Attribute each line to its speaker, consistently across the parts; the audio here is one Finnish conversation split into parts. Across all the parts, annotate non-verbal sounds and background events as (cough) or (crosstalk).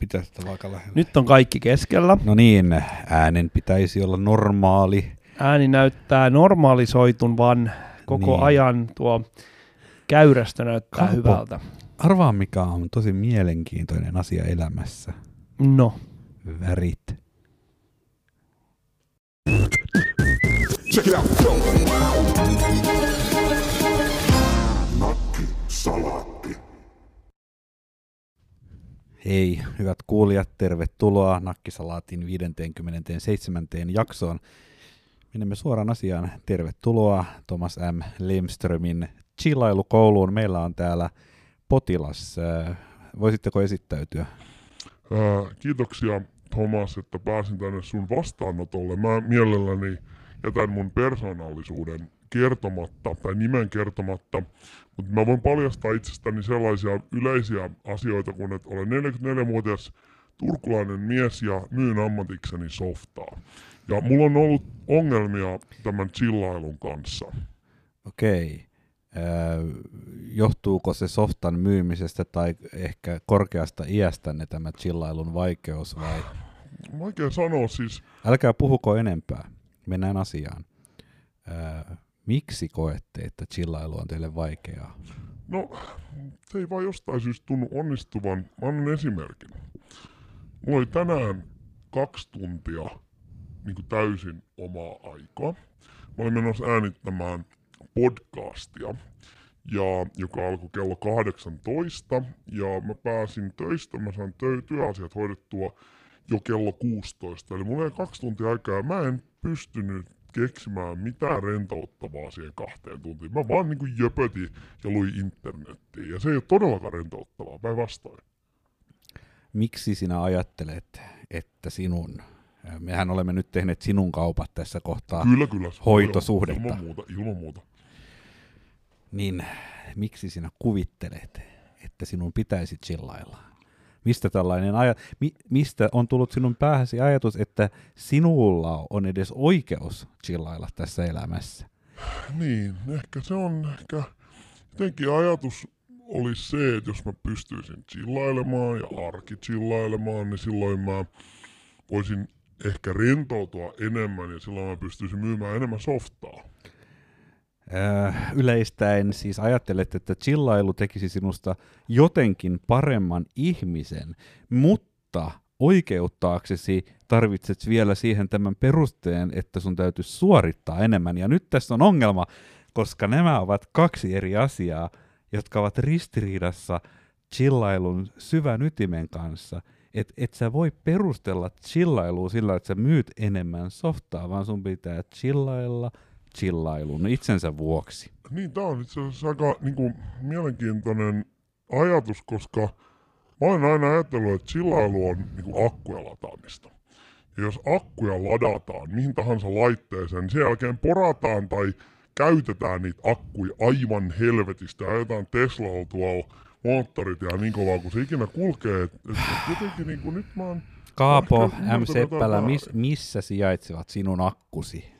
Speaker 1: pitää sitä vaikka lähellä.
Speaker 2: Nyt on kaikki keskellä.
Speaker 1: No niin, äänen pitäisi olla normaali.
Speaker 2: Ääni näyttää normalisoitun vaan koko
Speaker 1: Niin.
Speaker 2: ajan. Tuo käyrästö näyttää
Speaker 1: Kaapo.
Speaker 2: hyvältä.
Speaker 1: Arvaa mikä on tosi mielenkiintoinen asia elämässä.
Speaker 2: No,
Speaker 1: Värit.
Speaker 3: Check it out.
Speaker 1: Hei, hyvät kuulijat, tervetuloa Nakkisalaatin 57. jaksoon. Menemme suoraan asiaan. Tervetuloa Thomas M. Lemströmin chillailukouluun. Meillä on täällä potilas. Äh, Voisitteko esittäytyä?
Speaker 4: Ää, kiitoksia Thomas, että pääsin tänne sun vastaanotolle. Mä mielelläni jätän mun persoonallisuuden kertomatta tai nimen kertomatta, mutta mä voin paljastaa itsestäni sellaisia yleisiä asioita kuin, että olen 44-vuotias turkulainen mies ja myyn ammatikseni softaa. Ja mulla on ollut ongelmia tämän chillailun kanssa.
Speaker 1: Okei. Äh, Johtuuko se softan myymisestä tai ehkä korkeasta iästänne tämä chillailun vaikeus vai?
Speaker 4: Vaikea sanoa siis,
Speaker 1: Älkää puhuko enempää. Mennään asiaan. Äh, Miksi koette, että chillailu on teille vaikeaa?
Speaker 4: No, se ei vaan jostain syystä tunnu onnistuvan. Mä annan esimerkin. Mulla oli tänään kaksi tuntia niin kuin täysin omaa aikaa. Mä olin menossa äänittämään podcastia, ja, joka alkoi kello 18. Ja mä pääsin töistä, mä sain tö- työasiat hoidettua jo kello 16. Eli mulla oli kaksi tuntia aikaa mä en pystynyt keksimään mitään rentouttavaa siihen kahteen tuntiin. Mä vaan niinku jöpötin ja luin internettiin. Ja se ei ole todellakaan rentouttavaa, päinvastoin.
Speaker 1: Miksi sinä ajattelet, että sinun, äh, mehän olemme nyt tehneet sinun kaupat tässä kohtaa,
Speaker 4: Kyllä, kyllä.
Speaker 1: hoitosuhdetta.
Speaker 4: Ilman muuta, ilman muuta.
Speaker 1: niin miksi sinä kuvittelet, että sinun pitäisi chillailla? Mistä tällainen aja, mi, mistä on tullut sinun päähäsi ajatus, että sinulla on edes oikeus chillailla tässä elämässä?
Speaker 4: Niin, ehkä se on ehkä... Jotenkin ajatus oli se, että jos mä pystyisin chillailemaan ja arki chillailemaan, niin silloin mä voisin ehkä rentoutua enemmän ja silloin mä pystyisin myymään enemmän softaa.
Speaker 1: Äh, yleistäen siis ajattelet, että chillailu tekisi sinusta jotenkin paremman ihmisen, mutta oikeuttaaksesi tarvitset vielä siihen tämän perusteen, että sun täytyy suorittaa enemmän. Ja nyt tässä on ongelma, koska nämä ovat kaksi eri asiaa, jotka ovat ristiriidassa chillailun syvän ytimen kanssa. Et, et sä voi perustella chillailua sillä, että sä myyt enemmän softaa, vaan sun pitää chillailla chillailun itsensä vuoksi.
Speaker 4: Niin, tää on itse asiassa aika niinku, mielenkiintoinen ajatus, koska mä olen aina ajatellut, että chillailu on niinku, akkuja lataamista. Ja jos akkuja ladataan mihin tahansa laitteeseen, niin sen jälkeen porataan tai käytetään niitä akkuja aivan helvetistä ja ajetaan Teslalla tuolla moottorit ja niin kovaa kuin se ikinä kulkee. Et, et, et jotenkin niinku, nyt mä oon
Speaker 1: Kaapo M. Seppälä, mis, missä sijaitsevat sinun akkusi?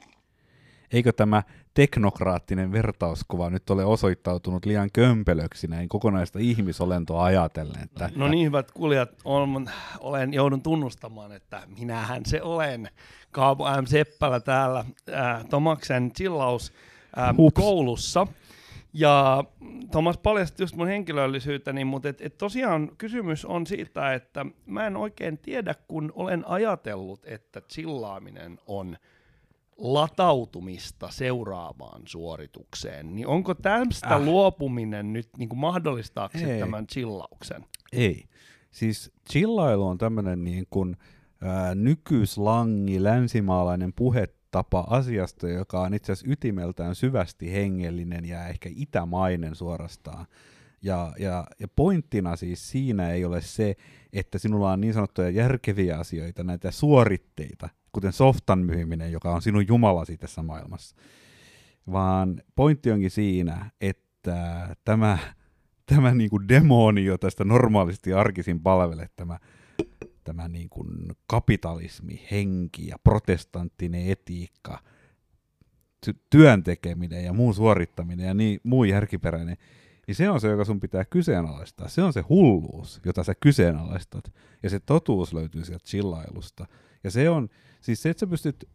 Speaker 1: Eikö tämä teknokraattinen vertauskuva nyt ole osoittautunut liian kömpelöksi näin kokonaista ihmisolentoa ajatellen? Että,
Speaker 2: no niin hyvät kuulijat, on, olen joudun tunnustamaan, että minähän se olen. Kaapo M. Seppälä täällä äh, Tomaksen chillaus äh,
Speaker 1: Hups.
Speaker 2: koulussa. Ja Tomas paljasti just mun henkilöllisyyteni, mutta et, et tosiaan kysymys on siitä, että mä en oikein tiedä, kun olen ajatellut, että chillaaminen on latautumista seuraavaan suoritukseen, niin onko tästä
Speaker 1: Äh.
Speaker 2: luopuminen nyt niin kuin mahdollistaako se
Speaker 1: Ei.
Speaker 2: tämän chillauksen?
Speaker 1: Ei. Siis chillailu on tämmöinen niin kuin, ää, nykyslangi, länsimaalainen puhetapa asiasta, joka on itse asiassa ytimeltään syvästi hengellinen ja ehkä itämainen suorastaan. Ja, ja, ja pointtina siis siinä ei ole se, että sinulla on niin sanottuja järkeviä asioita, näitä suoritteita, kuten softan myyminen, joka on sinun jumalasi tässä maailmassa. Vaan pointti onkin siinä, että tämä, tämä niin kuin demoni, jota tästä normaalisti arkisin palvelee, tämä, tämä niin kuin kapitalismi, henki ja protestanttinen etiikka, ty- työn tekeminen ja muu suorittaminen ja niin, muu järkiperäinen, niin se on se, joka sun pitää kyseenalaistaa. Se on se hulluus, jota sä kyseenalaistat. Ja se totuus löytyy sieltä chillailusta. Ja se on, siis se, että sä pystyt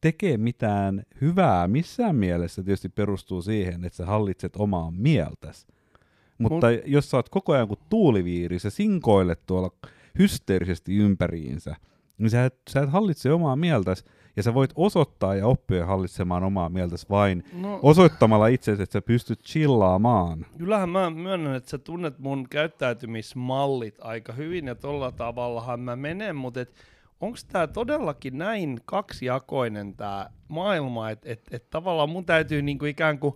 Speaker 1: tekemään mitään hyvää missään mielessä tietysti perustuu siihen, että sä hallitset omaa mieltäsi. Mutta Mut... jos sä oot koko ajan kuin tuuliviiri, sä sinkoilet tuolla hysteerisesti ympäriinsä, niin sä et, sä et hallitse omaa mieltäsi, ja sä voit osoittaa ja oppia hallitsemaan omaa mieltäsi vain no, osoittamalla itse, että sä pystyt chillaamaan.
Speaker 2: Kyllähän mä myönnän, että sä tunnet mun käyttäytymismallit aika hyvin, ja tolla tavallahan mä menen, mutta et, onko tämä todellakin näin kaksijakoinen tämä maailma, että et, et tavallaan mun täytyy niinku ikään kuin,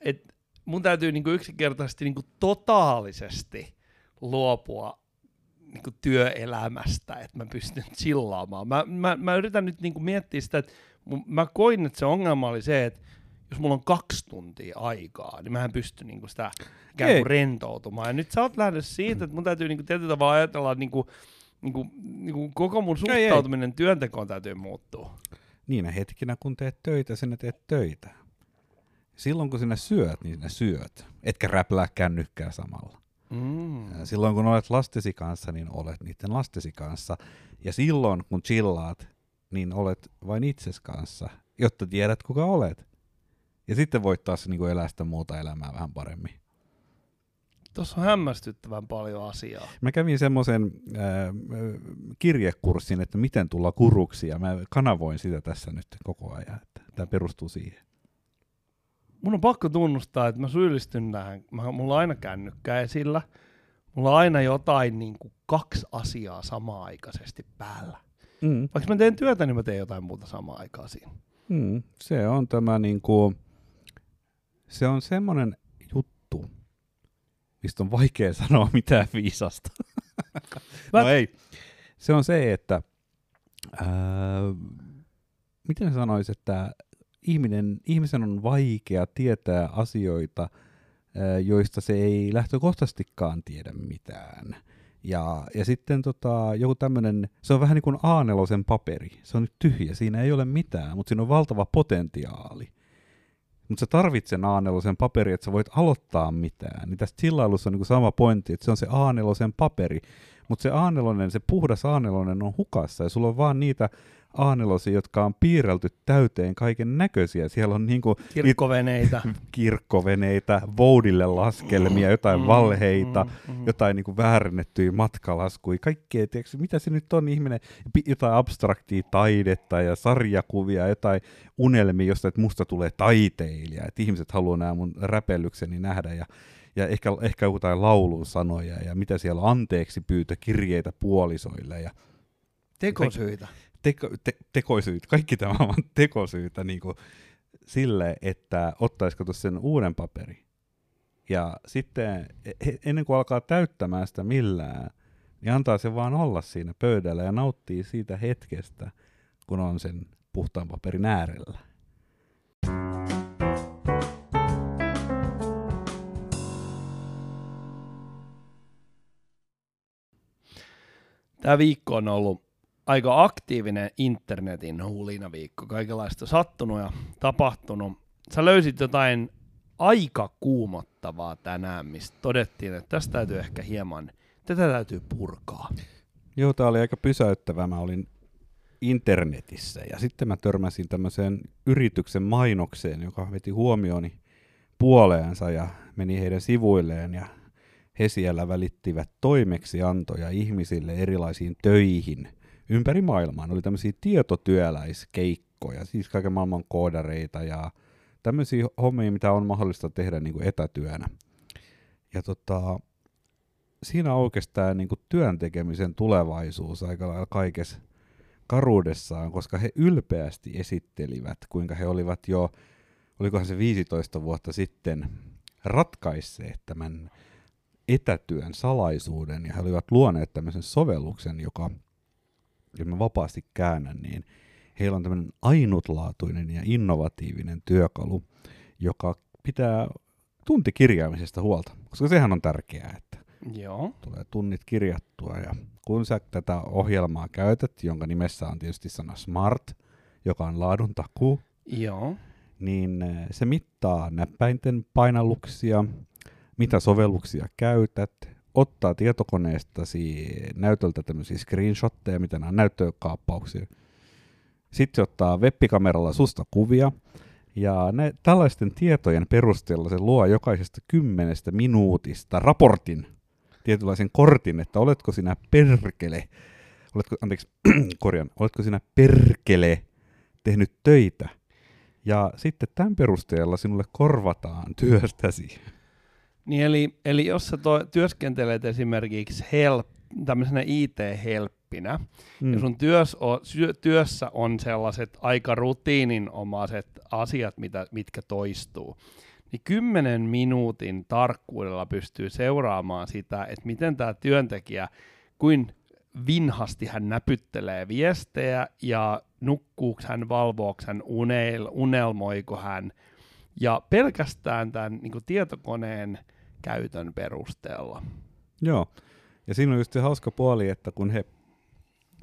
Speaker 2: et mun täytyy niinku yksinkertaisesti niinku totaalisesti luopua niinku työelämästä, että mä pystyn chillaamaan. Mä, mä, mä yritän nyt niinku miettiä sitä, että mä koin, että se ongelma oli se, että jos mulla on kaksi tuntia aikaa, niin mä en pysty niinku sitä ikään kuin rentoutumaan. Ja nyt sä oot lähdössä siitä, että mun täytyy niinku tietyllä tavalla ajatella niinku, niinku, niinku koko mun suhtautuminen ei, ei. työntekoon täytyy muuttua.
Speaker 1: Niinä hetkinä, kun teet töitä, sinä teet töitä. Silloin kun sinä syöt, niin sinä syöt. Etkä räplää kännykkää samalla. Mm. Silloin kun olet lastesi kanssa, niin olet niiden lastesi kanssa. Ja silloin kun chillaat, niin olet vain itses kanssa, jotta tiedät kuka olet. Ja sitten voit taas niin elää sitä muuta elämää vähän paremmin.
Speaker 2: Tuossa on hämmästyttävän paljon asiaa.
Speaker 1: Mä kävin semmoisen äh, kirjekurssin, että miten tulla kuruksi, ja mä kanavoin sitä tässä nyt koko ajan. Että tämä perustuu siihen.
Speaker 2: Mun on pakko tunnustaa, että mä syyllistyn tähän. Mä, mulla on aina kännykkä esillä. Mulla on aina jotain niin kuin kaksi asiaa samaan aikaisesti päällä. Mm. Vaikka mä teen työtä, niin mä teen jotain muuta samaan aikaan siinä.
Speaker 1: Mm. Se on tämä niin kuin, se on semmoinen juttu, mistä on vaikea (laughs) sanoa mitään viisasta. no ei. Se on se, että ää, miten sanoisin, että ihminen, ihmisen on vaikea tietää asioita, joista se ei lähtökohtaisestikaan tiedä mitään. Ja, ja sitten tota, joku tämmöinen, se on vähän niin kuin A4 paperi. Se on nyt tyhjä, siinä ei ole mitään, mutta siinä on valtava potentiaali. Mutta sä tarvitset A4 paperi, että sä voit aloittaa mitään. Niin tästä chillailussa on niin sama pointti, että se on se A4 paperi. Mutta se A4, se puhdas A4 on hukassa ja sulla on vaan niitä a jotka on piirrelty täyteen kaiken näköisiä. Siellä on niinku
Speaker 2: kirkkoveneitä, (laughs)
Speaker 1: kirkkoveneitä voudille laskelmia, jotain mm, valheita, mm, mm. jotain niinku väärennettyjä matkalaskuja, kaikkea, tiedätkö, mitä se nyt on ihminen, jotain abstraktia taidetta ja sarjakuvia, jotain unelmia, josta että musta tulee taiteilija, että ihmiset haluaa nämä mun räpellykseni nähdä ja ja ehkä, ehkä jotain laulun sanoja ja mitä siellä on anteeksi pyytö kirjeitä puolisoille ja
Speaker 2: Tekosyitä
Speaker 1: teko, te, tekosyitä, kaikki tämä on tekosyitä niin kuin sille, että ottaisiko sen uuden paperi. Ja sitten e, ennen kuin alkaa täyttämään sitä millään, niin antaa se vaan olla siinä pöydällä ja nauttii siitä hetkestä, kun on sen puhtaan paperin äärellä.
Speaker 2: Tämä viikko on ollut aika aktiivinen internetin huulinaviikko. Kaikenlaista sattunut ja tapahtunut. Sä löysit jotain aika kuumottavaa tänään, mistä todettiin, että tästä täytyy ehkä hieman, tätä täytyy purkaa.
Speaker 1: Joo, tämä oli aika pysäyttävää. Mä olin internetissä ja sitten mä törmäsin tämmöiseen yrityksen mainokseen, joka veti huomioni puoleensa ja meni heidän sivuilleen ja he siellä välittivät toimeksiantoja ihmisille erilaisiin töihin – ympäri maailmaa. Ne oli tämmöisiä tietotyöläiskeikkoja, siis kaiken maailman koodareita ja tämmöisiä hommia, mitä on mahdollista tehdä niin kuin etätyönä. Ja tota, siinä oikeastaan niin kuin työn tekemisen tulevaisuus aika lailla kaikessa karuudessaan, koska he ylpeästi esittelivät, kuinka he olivat jo, olikohan se 15 vuotta sitten, ratkaisseet tämän etätyön salaisuuden, ja he olivat luoneet tämmöisen sovelluksen, joka jos mä vapaasti käännän, niin heillä on tämmöinen ainutlaatuinen ja innovatiivinen työkalu, joka pitää tuntikirjaamisesta huolta, koska sehän on tärkeää, että
Speaker 2: Joo.
Speaker 1: tulee tunnit kirjattua. Ja kun sä tätä ohjelmaa käytät, jonka nimessä on tietysti sana Smart, joka on laadun takuu,
Speaker 2: Joo.
Speaker 1: niin eh, se mittaa näppäinten painalluksia, mitä sovelluksia käytät, tietokoneestasi näytöltä tämmöisiä screenshotteja, mitä nämä on näyttökaappauksia. Sitten se ottaa webbikameralla susta kuvia, ja ne, tällaisten tietojen perusteella se luo jokaisesta kymmenestä minuutista raportin, tietynlaisen kortin, että oletko sinä perkele, oletko, anteeksi, (clears throat) korjan, oletko sinä perkele tehnyt töitä. Ja sitten tämän perusteella sinulle korvataan työstäsi.
Speaker 2: Niin eli, eli jos sä to, työskentelet esimerkiksi help, tämmöisenä IT-helppinä, mm. ja sun työs o, syö, työssä on sellaiset aika rutiininomaiset asiat, mitä, mitkä toistuu, niin kymmenen minuutin tarkkuudella pystyy seuraamaan sitä, että miten tämä työntekijä, kuin vinhasti hän näpyttelee viestejä ja nukkuuko hän, valvooko hän, unel, unelmoiko hän, ja pelkästään tämän niin kuin tietokoneen käytön perusteella.
Speaker 1: Joo, ja siinä on just se hauska puoli, että kun he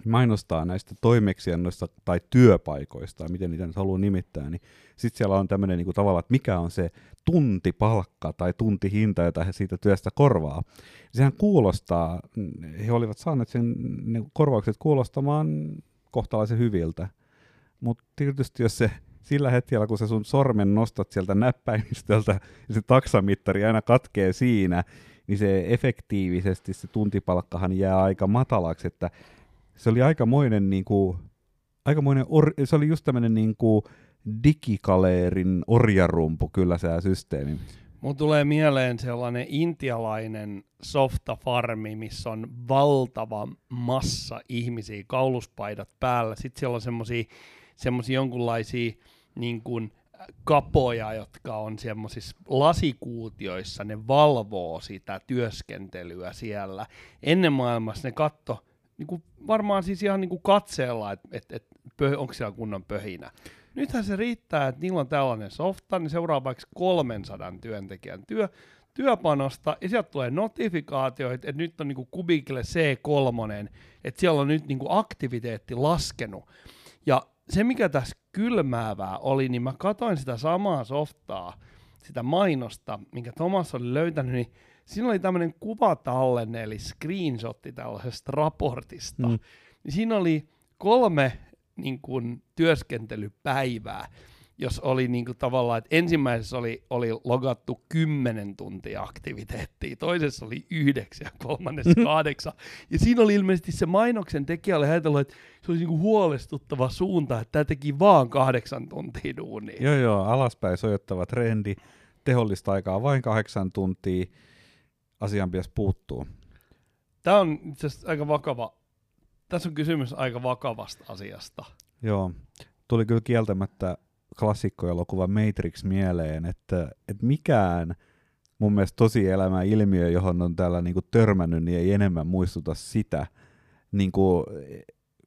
Speaker 1: mainostaa näistä toimeksiannoista tai työpaikoista, miten niitä nyt haluaa nimittää, niin sitten siellä on tämmöinen niin tavalla, että mikä on se tuntipalkka tai tuntihinta, jota he siitä työstä korvaa. Sehän kuulostaa, he olivat saaneet sen ne korvaukset kuulostamaan kohtalaisen hyviltä, mutta tietysti jos se sillä hetkellä, kun sä sun sormen nostat sieltä näppäimistöltä ja se taksamittari aina katkee siinä, niin se efektiivisesti se tuntipalkkahan jää aika matalaksi, että se oli aikamoinen, niin kuin, aikamoinen or, se oli just tämmöinen niin kuin digikaleerin orjarumpu kyllä se systeemi.
Speaker 2: Mun tulee mieleen sellainen intialainen softafarmi, missä on valtava massa ihmisiä, kauluspaidat päällä. Sitten siellä on semmoisia jonkunlaisia niin kuin kapoja, jotka on semmoisissa lasikuutioissa, ne valvoo sitä työskentelyä siellä. Ennen maailmassa ne katto, niin kuin varmaan siis ihan niin kuin katseella, että et, et, onko siellä kunnon pöhinä. Nythän se riittää, että niillä on tällainen softa, niin seuraa vaikka 300 työntekijän työ, työpanosta, ja sieltä tulee notifikaatioita, että nyt on niin Kubikille C3, että siellä on nyt niin aktiviteetti laskenut. Ja se, mikä tässä kylmäävää oli, niin mä katoin sitä samaa softaa, sitä mainosta, minkä Thomas oli löytänyt, niin siinä oli tämmöinen kuvatallenne, eli screenshotti tällaisesta raportista. Mm. Niin siinä oli kolme niin kuin, työskentelypäivää, jos oli niin kuin, tavallaan, että ensimmäisessä oli, oli logattu 10 tuntia aktiviteettia, toisessa oli yhdeksän ja kolmannessa kahdeksan. Ja siinä oli ilmeisesti se mainoksen tekijä oli ajatellut, että se olisi niin kuin huolestuttava suunta, että tämä teki vaan kahdeksan tuntia duunia.
Speaker 1: Joo, joo, alaspäin sojottava trendi, tehollista aikaa vain kahdeksan tuntia, asian pitäisi puuttuu.
Speaker 2: Tämä on itse asiassa aika vakava, tässä on kysymys aika vakavasta asiasta.
Speaker 1: Joo, tuli kyllä kieltämättä klassikkoelokuva Matrix mieleen, että, että mikään mun mielestä tosielämä ilmiö, johon on täällä niinku törmännyt, niin ei enemmän muistuta sitä. Niinku,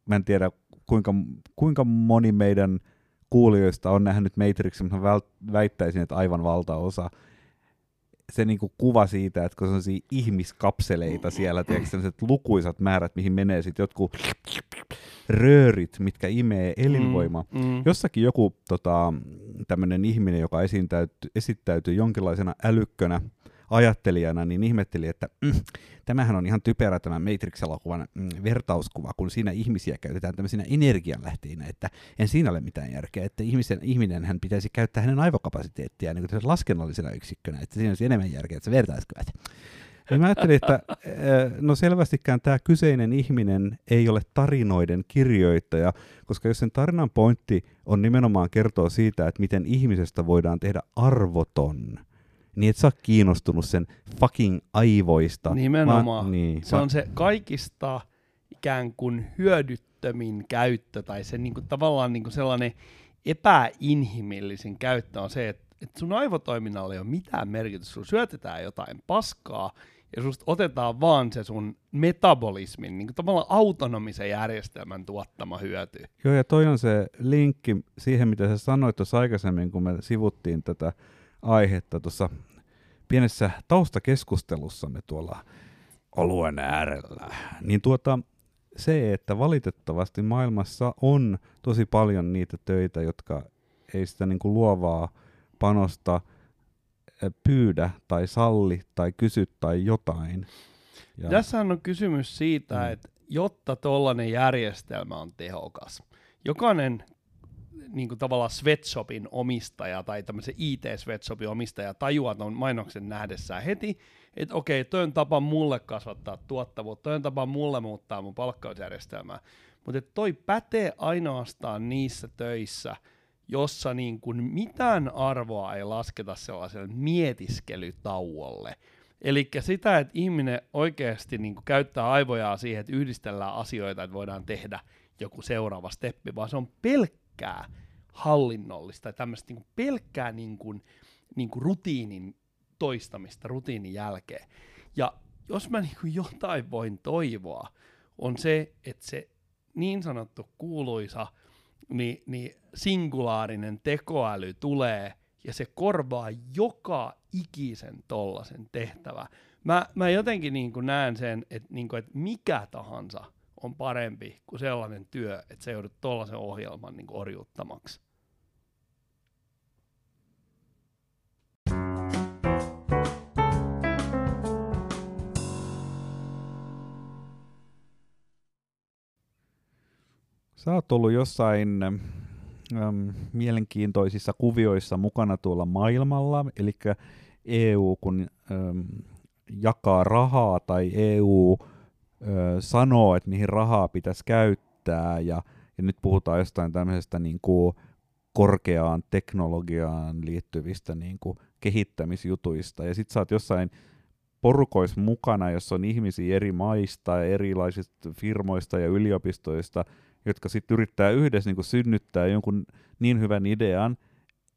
Speaker 1: mä en tiedä, kuinka, kuinka moni meidän kuulijoista on nähnyt Matrixin, mutta väittäisin, että aivan valtaosa se niinku kuva siitä, että kun se on ihmiskapseleita siellä, tiedätkö, lukuisat määrät, mihin menee sitten jotkut röörit, mitkä imee elinvoimaa. Mm, mm. Jossakin joku tota, tämmöinen ihminen, joka esittäytyy jonkinlaisena älykkönä, ajattelijana, niin ihmetteli, että mm, tämähän on ihan typerä tämä Matrix-elokuvan mm, vertauskuva, kun siinä ihmisiä käytetään tämmöisinä energianlähteinä, että en siinä ole mitään järkeä, että ihmisen, ihminen hän pitäisi käyttää hänen aivokapasiteettiaan niin laskennallisena yksikkönä, että siinä olisi enemmän järkeä, että se vertaiskuvat. Ja mä ajattelin, että no selvästikään tämä kyseinen ihminen ei ole tarinoiden kirjoittaja, koska jos sen tarinan pointti on nimenomaan kertoa siitä, että miten ihmisestä voidaan tehdä arvoton, niin et sä ole kiinnostunut sen fucking aivoista.
Speaker 2: Nimenomaan. Mä, niin, se mä... on se kaikista ikään kuin hyödyttömin käyttö, tai se niin kuin, tavallaan niin kuin sellainen epäinhimillisin käyttö on se, että, että sun aivotoiminnalla ei ole mitään merkitystä. Sun syötetään jotain paskaa, ja susta otetaan vaan se sun metabolismin, niin kuin tavallaan autonomisen järjestelmän tuottama hyöty.
Speaker 1: Joo, ja toi on se linkki siihen, mitä sä sanoit tuossa aikaisemmin, kun me sivuttiin tätä aihetta tuossa pienessä taustakeskustelussamme tuolla oluen äärellä, niin tuota, se, että valitettavasti maailmassa on tosi paljon niitä töitä, jotka ei sitä niin kuin luovaa panosta pyydä tai salli tai kysy tai jotain. Ja,
Speaker 2: Tässähän on kysymys siitä,
Speaker 1: Mm.
Speaker 2: että jotta tollainen järjestelmä on tehokas, jokainen niin kuin tavallaan sweatshopin omistaja tai tämmöisen IT-sweatshopin omistaja tajuaa tuon mainoksen nähdessään heti, että okei, toi on tapa mulle kasvattaa tuottavuutta, toi on tapa mulle muuttaa mun palkkausjärjestelmää. Mutta toi pätee ainoastaan niissä töissä, jossa niin kuin mitään arvoa ei lasketa sellaiselle mietiskelytauolle. Eli sitä, että ihminen oikeasti niin kuin käyttää aivojaan siihen, että yhdistellään asioita, että voidaan tehdä joku seuraava steppi, vaan se on pelkkää hallinnollista ja tämmöistä niin pelkkää niin kuin, niin kuin rutiinin toistamista rutiinin jälkeen. Ja jos mä niin kuin jotain voin toivoa, on se, että se niin sanottu kuuluisa niin, niin singulaarinen tekoäly tulee ja se korvaa joka ikisen tollasen tehtävä. Mä, mä jotenkin niin näen sen, että, niin kuin, että mikä tahansa on parempi kuin sellainen työ, että se joudut tollasen ohjelman niin orjuuttamaksi.
Speaker 1: Sä oot ollut jossain äm, mielenkiintoisissa kuvioissa mukana tuolla maailmalla, eli EU kun äm, jakaa rahaa tai EU ö, sanoo, että mihin rahaa pitäisi käyttää, ja, ja nyt puhutaan jostain tämmöisestä niin kuin korkeaan teknologiaan liittyvistä niin kuin kehittämisjutuista, ja sit sä oot jossain porukoissa mukana, jossa on ihmisiä eri maista ja erilaisista firmoista ja yliopistoista, jotka sitten yrittää yhdessä niin kuin synnyttää jonkun niin hyvän idean,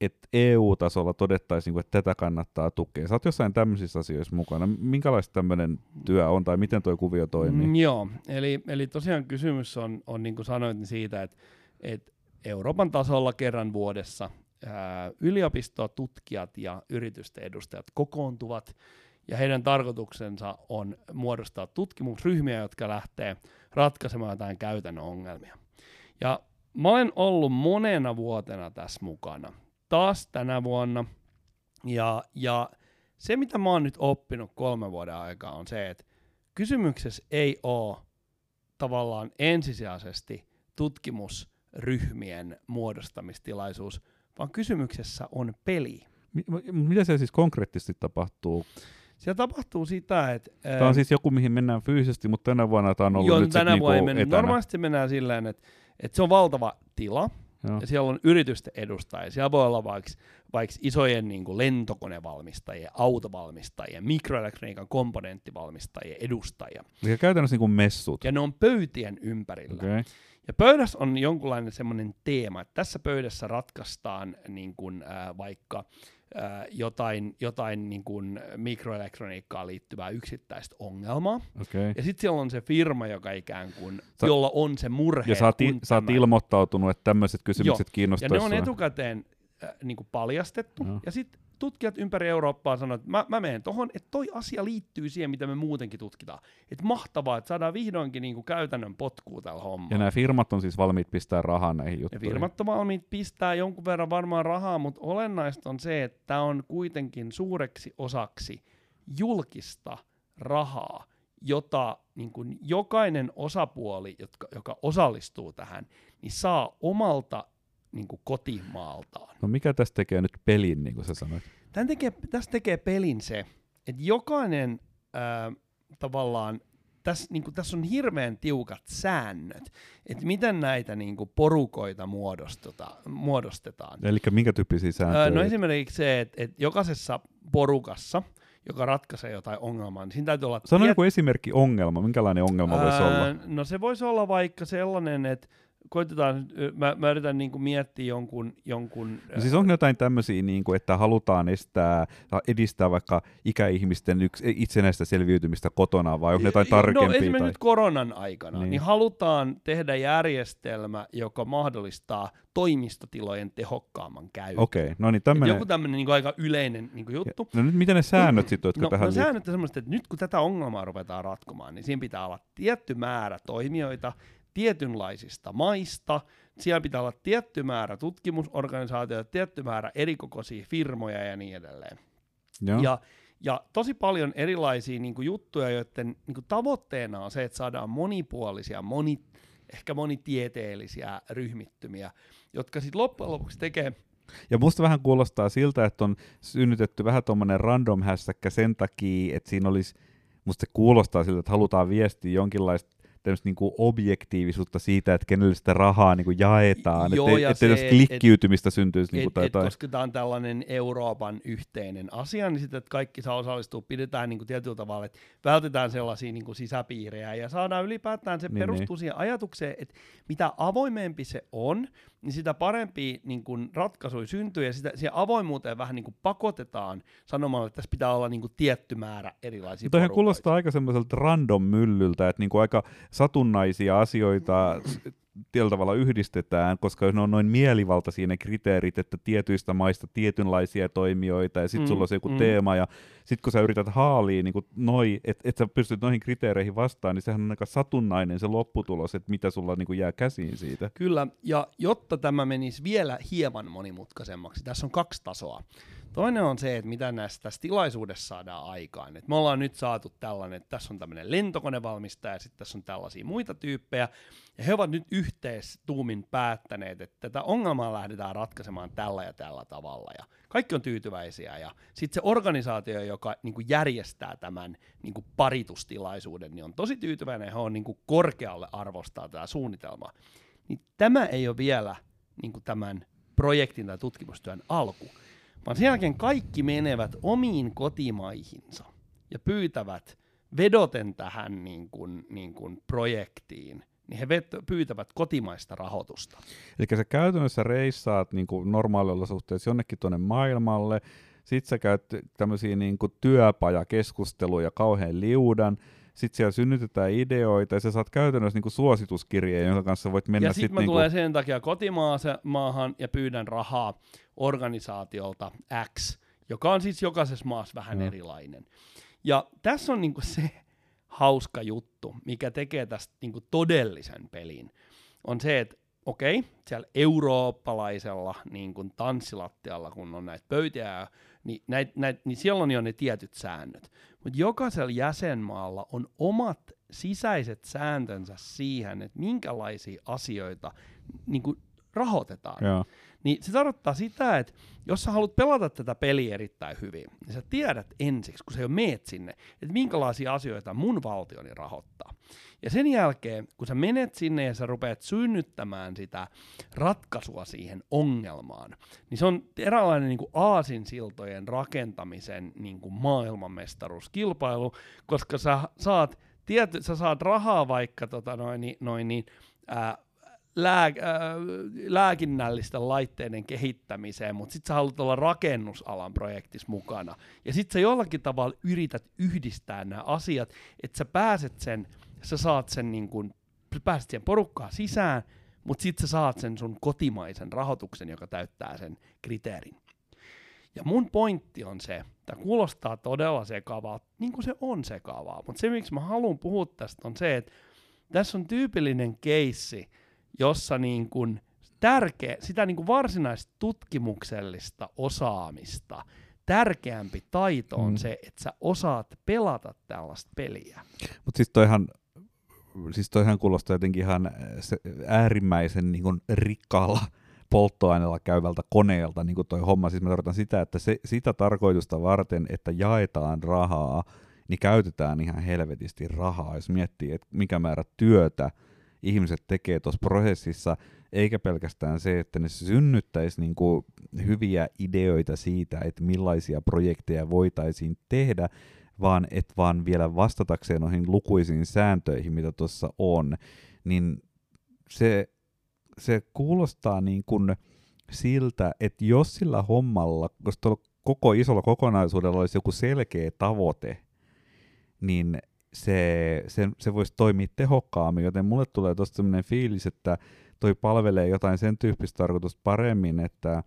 Speaker 1: että EU-tasolla todettaisiin, että tätä kannattaa tukea. Sä oot jossain tämmöisissä asioissa mukana. Minkälaista tämmöinen työ on, tai miten tuo kuvio toimii?
Speaker 2: Mm, joo, eli, eli tosiaan kysymys on, on niin kuin sanoit, niin siitä, että, että Euroopan tasolla kerran vuodessa ää, yliopisto, tutkijat ja yritysten edustajat kokoontuvat, ja heidän tarkoituksensa on muodostaa tutkimusryhmiä, jotka lähtee ratkaisemaan jotain käytännön ongelmia. Ja mä olen ollut monena vuotena tässä mukana, taas tänä vuonna, ja, ja se mitä mä oon nyt oppinut kolmen vuoden aikaa on se, että kysymyksessä ei ole tavallaan ensisijaisesti tutkimusryhmien muodostamistilaisuus, vaan kysymyksessä on peli.
Speaker 1: Mi- mitä se siis konkreettisesti tapahtuu?
Speaker 2: Siellä tapahtuu sitä, että...
Speaker 1: Tämä on siis joku, mihin mennään fyysisesti, mutta tänä vuonna tämä on ollut
Speaker 2: joo,
Speaker 1: nyt
Speaker 2: tänä
Speaker 1: niinku
Speaker 2: vuonna mennyt.
Speaker 1: etänä.
Speaker 2: Normaalisti mennään silleen, että, että se on valtava tila,
Speaker 1: Joo.
Speaker 2: ja siellä on yritysten edustajia. Siellä voi olla vaikka, vaikka isojen niin kuin lentokonevalmistajien, autovalmistajien, mikroelektroniikan komponenttivalmistajien edustajia.
Speaker 1: Eli käytännössä niin kuin messut.
Speaker 2: Ja ne on pöytien ympärillä.
Speaker 1: Okay.
Speaker 2: Ja pöydässä on jonkunlainen semmoinen teema, että tässä pöydässä ratkaistaan niin kuin, äh, vaikka äh, jotain, jotain niin kuin mikroelektroniikkaan liittyvää yksittäistä ongelmaa.
Speaker 1: Okay.
Speaker 2: Ja sitten siellä on se firma, joka ikään kuin,
Speaker 1: Sä-
Speaker 2: jolla on se murhe.
Speaker 1: Ja sä oot, i- sä oot ilmoittautunut, että tämmöiset kysymykset
Speaker 2: ja
Speaker 1: kiinnostaisi
Speaker 2: ne on
Speaker 1: sua.
Speaker 2: etukäteen äh, niin kuin paljastettu.
Speaker 1: Joo.
Speaker 2: Ja sitten tutkijat ympäri Eurooppaa sanoo, että mä, mä menen tohon, että toi asia liittyy siihen, mitä me muutenkin tutkitaan. Että mahtavaa, että saadaan vihdoinkin niin kuin käytännön potkua tällä hommalla.
Speaker 1: Ja nämä firmat on siis valmiit pistää rahaa näihin
Speaker 2: Ja
Speaker 1: juttuihin.
Speaker 2: firmat on valmiit pistää jonkun verran varmaan rahaa, mutta olennaista on se, että tämä on kuitenkin suureksi osaksi julkista rahaa, jota niin kuin jokainen osapuoli, jotka, joka osallistuu tähän, niin saa omalta niin kuin kotimaaltaan.
Speaker 1: No mikä tästä tekee nyt pelin, niin kuin sä sanoit?
Speaker 2: Tän tekee, tästä tekee pelin se, että jokainen ää, tavallaan, tässä, niin tässä on hirveän tiukat säännöt, että miten näitä niin kuin porukoita muodostetaan. muodostetaan.
Speaker 1: Eli minkä tyyppisiä sääntöjä?
Speaker 2: Öö, no esimerkiksi se, että, että jokaisessa porukassa, joka ratkaisee jotain ongelmaa, niin siinä täytyy olla...
Speaker 1: Sano
Speaker 2: tiet-
Speaker 1: joku esimerkki ongelma. Minkälainen ongelma voisi
Speaker 2: Öö,
Speaker 1: olla?
Speaker 2: No se voisi olla vaikka sellainen, että koitetaan, mä, mä yritän niin kuin miettiä jonkun... jonkun
Speaker 1: No siis onko jotain tämmöisiä, niin kuin, että halutaan estää, edistää vaikka ikäihmisten yks, itsenäistä selviytymistä kotona, vai onko jotain
Speaker 2: No
Speaker 1: tarkempia?
Speaker 2: esimerkiksi
Speaker 1: tai...
Speaker 2: nyt koronan aikana,
Speaker 1: Niin.
Speaker 2: niin. halutaan tehdä järjestelmä, joka mahdollistaa toimistotilojen tehokkaamman käytön.
Speaker 1: Okei, no niin tämmöinen.
Speaker 2: Joku tämmöinen niin aika yleinen niin juttu.
Speaker 1: No nyt mitä ne säännöt sitten, jotka
Speaker 2: No,
Speaker 1: tähän
Speaker 2: no säännöt on semmoista, että nyt kun tätä ongelmaa ruvetaan ratkomaan, niin siinä pitää olla tietty määrä toimijoita tietynlaisista maista, siellä pitää olla tietty määrä tutkimusorganisaatioita, tietty määrä erikokoisia firmoja ja niin edelleen.
Speaker 1: Joo.
Speaker 2: Ja, ja tosi paljon erilaisia niin kuin juttuja, joiden niin kuin tavoitteena on se, että saadaan monipuolisia, moni, ehkä monitieteellisiä ryhmittymiä, jotka sitten loppujen lopuksi tekee
Speaker 1: Ja musta vähän kuulostaa siltä, että on synnytetty vähän tuommoinen random hässäkkä sen takia, että siinä olisi, musta se kuulostaa siltä, että halutaan viestiä jonkinlaista tämmöistä niinku objektiivisuutta siitä, että kenelle sitä rahaa niinku jaetaan,
Speaker 2: Joo,
Speaker 1: ettei,
Speaker 2: ja
Speaker 1: ettei
Speaker 2: se,
Speaker 1: tästä
Speaker 2: et-
Speaker 1: klikkiytymistä syntyisi niinku
Speaker 2: et,
Speaker 1: tai
Speaker 2: et, koska tämä on tällainen Euroopan yhteinen asia, niin sitten, että kaikki saa osallistua, pidetään niin kuin tietyllä tavalla, että vältetään sellaisia niin kuin sisäpiirejä ja saadaan ylipäätään se
Speaker 1: Niin,
Speaker 2: niin, perustuu siihen ajatukseen, että mitä avoimempi se on, niin sitä parempi niin kuin ratkaisuja syntyy ja sitä, siihen avoimuuteen vähän niin kuin pakotetaan sanomalla, että tässä pitää olla niin kuin tietty määrä erilaisia
Speaker 1: Toihan
Speaker 2: porukoita.
Speaker 1: kuulostaa aika semmoiselta random myllyltä, että niinku aika satunnaisia asioita tietyllä tavalla yhdistetään, koska ne on noin mielivaltaisia ne kriteerit, että tietyistä maista tietynlaisia toimijoita, ja sitten
Speaker 2: Mm,
Speaker 1: sulla on se joku
Speaker 2: mm.
Speaker 1: teema, ja sitten kun sä yrität haalia niin noi, että et sä pystyt noihin kriteereihin vastaan, niin sehän on aika satunnainen se lopputulos, että mitä sulla niin jää käsiin siitä.
Speaker 2: Kyllä, ja jotta tämä menisi vielä hieman monimutkaisemmaksi, tässä on kaksi tasoa. Toinen on se, että mitä näistä tässä tilaisuudessa saadaan aikaan. Et me ollaan nyt saatu tällainen, että tässä on tämmöinen lentokonevalmistaja, ja sitten tässä on tällaisia muita tyyppejä, ja he ovat nyt yhteistuumin päättäneet, että tätä ongelmaa lähdetään ratkaisemaan tällä ja tällä tavalla, ja kaikki on tyytyväisiä, ja sitten se organisaatio, joka niin kuin järjestää tämän niin kuin paritustilaisuuden, niin on tosi tyytyväinen, he on niin kuin korkealle arvostaa tätä suunnitelmaa. Niin tämä ei ole vielä niin kuin tämän projektin tai tutkimustyön alku, vaan sen jälkeen kaikki menevät omiin kotimaihinsa ja pyytävät vedoten tähän niin kuin, niin kuin projektiin, niin he vet- pyytävät kotimaista rahoitusta.
Speaker 1: Eli sä käytännössä reissaat niin kuin normaalilla suhteessa jonnekin tuonne maailmalle, sit sä käyt tämmöisiä niin kuin työpajakeskusteluja kauhean liudan, sit siellä synnytetään ideoita ja sä saat käytännössä niin kuin suosituskirjeen, jonka kanssa voit mennä
Speaker 2: ja
Speaker 1: sit
Speaker 2: sitten mä
Speaker 1: niin
Speaker 2: tulen sen takia kotimaahan ja pyydän rahaa organisaatiolta X, joka on siis jokaisessa maassa vähän
Speaker 1: Joo.
Speaker 2: erilainen. Ja tässä on niinku se hauska juttu, mikä tekee tästä niinku todellisen pelin, on se, että okei, siellä eurooppalaisella niin kuin tanssilattialla, kun on näitä pöytiä, niin, näit, näit, niin siellä on jo ne tietyt säännöt. Mutta jokaisella jäsenmaalla on omat sisäiset sääntönsä siihen, että minkälaisia asioita niin kuin rahoitetaan.
Speaker 1: Joo.
Speaker 2: Niin se tarkoittaa sitä, että jos sä haluat pelata tätä peliä erittäin hyvin, niin sä tiedät ensiksi, kun sä jo meet sinne, että minkälaisia asioita mun valtioni rahoittaa. Ja sen jälkeen, kun sä menet sinne ja sä rupeat synnyttämään sitä ratkaisua siihen ongelmaan, niin se on eräänlainen niin kuin aasinsiltojen rakentamisen niin kuin maailmanmestaruuskilpailu, koska sä saat, tiety, sä saat rahaa vaikka tota noin, niin- noin niin, ää, lää, ää, lääkinnällisten laitteiden kehittämiseen, mutta sitten sä haluat olla rakennusalan projektissa mukana. Ja sitten sä jollakin tavalla yrität yhdistää nämä asiat, että sä pääset sen, sä saat sen niin kuin, sä pääset siihen porukkaan sisään, mutta sitten sä saat sen sun kotimaisen rahoituksen, joka täyttää sen kriteerin. Ja mun pointti on se, tämä kuulostaa todella sekavaa, niin kuin se on sekavaa, mutta se miksi mä haluan puhua tästä on se, että tässä on tyypillinen keissi, jossa niin kuin tärkeä, sitä niin kuin varsinaista tutkimuksellista osaamista, tärkeämpi taito on
Speaker 1: Mm.
Speaker 2: se, että sä osaat pelata tällaista peliä.
Speaker 1: Mutta siis toihan, siis toihan kuulostaa jotenkin ihan äh, se äärimmäisen niin kuin rikkaalla (laughs) polttoaineella käyvältä koneelta, niin kuin toi homma. Siis mä tarkoitan sitä, että se, sitä tarkoitusta varten, että jaetaan rahaa, niin käytetään ihan helvetisti rahaa, jos miettii, että mikä määrä työtä ihmiset tekee tuossa prosessissa, eikä pelkästään se, että ne synnyttäisi niin kuin hyviä ideoita siitä, että millaisia projekteja voitaisiin tehdä, vaan että vaan vielä vastatakseen noihin lukuisiin sääntöihin, mitä tuossa on, niin se, se kuulostaa niin kuin siltä, että jos sillä hommalla, jos tuolla koko isolla kokonaisuudella olisi joku selkeä tavoite, niin se, se, se voisi toimia tehokkaammin, joten mulle tulee tuosta sellainen fiilis, että toi palvelee jotain sen tyyppistä tarkoitusta paremmin, että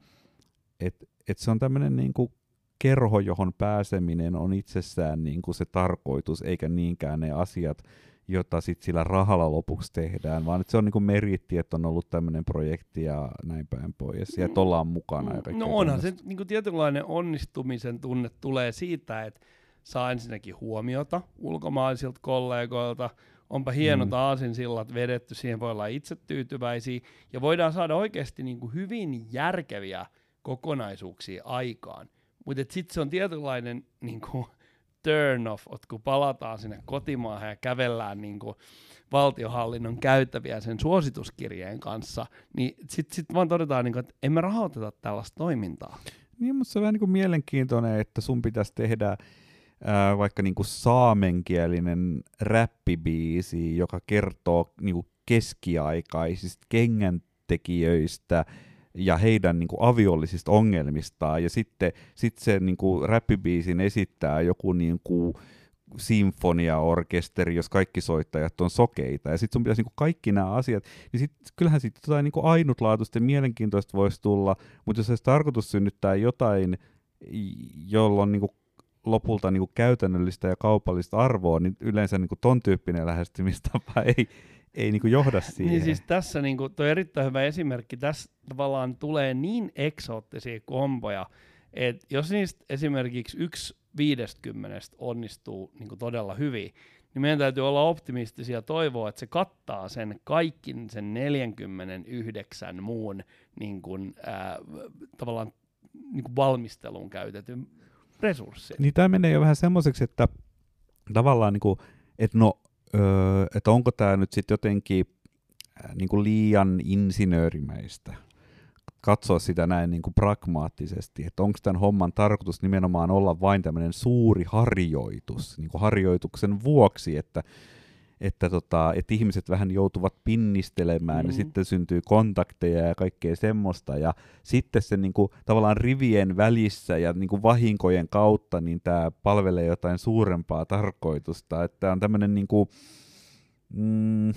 Speaker 1: et, et se on tämmöinen niin kuin kerho, johon pääseminen on itsessään niin kuin se tarkoitus, eikä niinkään ne asiat, jota sit sillä rahalla lopuksi tehdään, vaan että se on niinku meritti, että on ollut tämmöinen projekti ja näin päin pois, ja että ollaan mukana. Ja kaikkea
Speaker 2: No onhan se
Speaker 1: tämmöistä.
Speaker 2: niin tietynlainen onnistumisen tunne tulee siitä, että saa ensinnäkin huomiota ulkomaisilta kollegoilta, onpa hienot
Speaker 1: Mm.
Speaker 2: aasinsillat vedetty, siihen voi olla itse tyytyväisiä, ja voidaan saada oikeasti niin kuin hyvin järkeviä kokonaisuuksia aikaan. Mutta sitten se on tietynlainen niin kuin (laughs) turn off, että kun palataan sinne kotimaahan ja kävellään niin kuin valtiohallinnon käyttäviä sen suosituskirjeen kanssa, niin sitten sit vaan todetaan, niin kuin, että emme rahoiteta tällaista toimintaa.
Speaker 1: Niin, mutta se on vähän niin kuin mielenkiintoinen, että sun pitäisi tehdä ää, vaikka niin kuin saamenkielinen räppibiisi, joka kertoo niin kuin keskiaikaisista kengäntekijöistä ja heidän niin kuin aviollisista ongelmistaan, ja sitten sit se niin kuin räppibiisin esittää joku niin kuin sinfoniaorkesteri, jos kaikki soittajat on sokeita, ja sitten sun pitäisi niin kuin kaikki nämä asiat, niin sit, kyllähän sitten jotain niin kuin ainutlaatuista mielenkiintoista voisi tulla, mutta jos olisi tarkoitus synnyttää jotain, jolla on niin kuin lopulta niin kuin käytännöllistä ja kaupallista arvoa, niin yleensä niin kuin ton tyyppinen lähestymistapa (laughs) ei, ei niin kuin johda siihen.
Speaker 2: Niin siis tässä niinku, toi erittäin hyvä esimerkki, tässä tavallaan tulee niin eksoottisia komboja, että jos niistä esimerkiksi yksi viidestkymmenestä onnistuu niinku todella hyvin, niin meidän täytyy olla optimistisia ja toivoa, että se kattaa sen kaikki sen 49 muun niin kuin, ää, tavallaan niin kuin valmisteluun käytetyn resurssin.
Speaker 1: Niin tämä menee jo vähän semmoiseksi, että tavallaan niinku, että no, öö, että onko tämä nyt sitten jotenkin äh, niinku liian insinöörimäistä katsoa sitä näin niinku pragmaattisesti, että onko tämän homman tarkoitus nimenomaan olla vain tämmöinen suuri harjoitus, niinku harjoituksen vuoksi, että että, tota, että ihmiset vähän joutuvat pinnistelemään mm. ja sitten syntyy kontakteja ja kaikkea semmoista ja sitten se niin kuin, tavallaan rivien välissä ja niin kuin vahinkojen kautta niin tämä palvelee jotain suurempaa tarkoitusta, että on tämmöinen niin kuin, mm,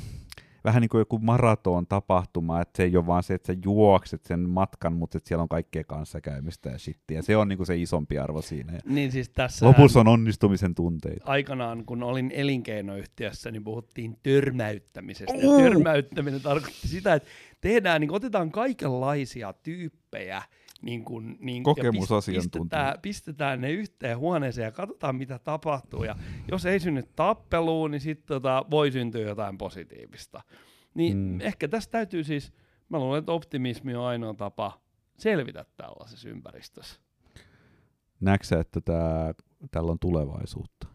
Speaker 1: vähän niin kuin joku maraton tapahtuma, että se ei ole vaan se, että sä juokset sen matkan, mutta että siellä on kaikkea kanssakäymistä ja shittiä. Se on niin kuin se isompi arvo siinä. Ja
Speaker 2: Niin siis tässä
Speaker 1: lopussa on onnistumisen tunteita.
Speaker 2: aikanaan, kun olin elinkeinoyhtiössä, niin puhuttiin törmäyttämisestä. Ja
Speaker 1: Uu!
Speaker 2: törmäyttäminen tarkoitti sitä, että tehdään, niin otetaan kaikenlaisia tyyppejä, niin kuin, niin, ja
Speaker 1: Kokemusasiantuntija.
Speaker 2: pistetään, pistetään ne yhteen huoneeseen ja katsotaan, mitä tapahtuu. Ja jos ei synny tappelua, niin sitten tota, voi syntyä jotain positiivista. Niin
Speaker 1: Mm.
Speaker 2: ehkä tässä täytyy siis, mä luulen, että optimismi on ainoa tapa selvitä tällaisessa ympäristössä.
Speaker 1: Näetkö sä, että tää, tällä on tulevaisuutta?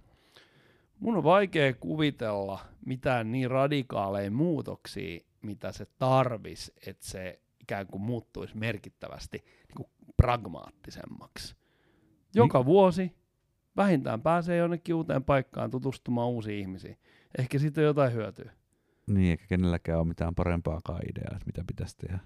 Speaker 2: Mun on vaikea kuvitella mitään niin radikaaleja muutoksia, mitä se tarvis, että se ikään kuin muuttuisi merkittävästi niin kuin pragmaattisemmaksi. Joka vuosi vähintään pääsee jonnekin uuteen paikkaan tutustumaan uusiin ihmisiin. Ehkä siitä on jotain hyötyä.
Speaker 1: Niin, eikä kenelläkään ole mitään parempaakaan ideaa, että mitä pitäisi tehdä.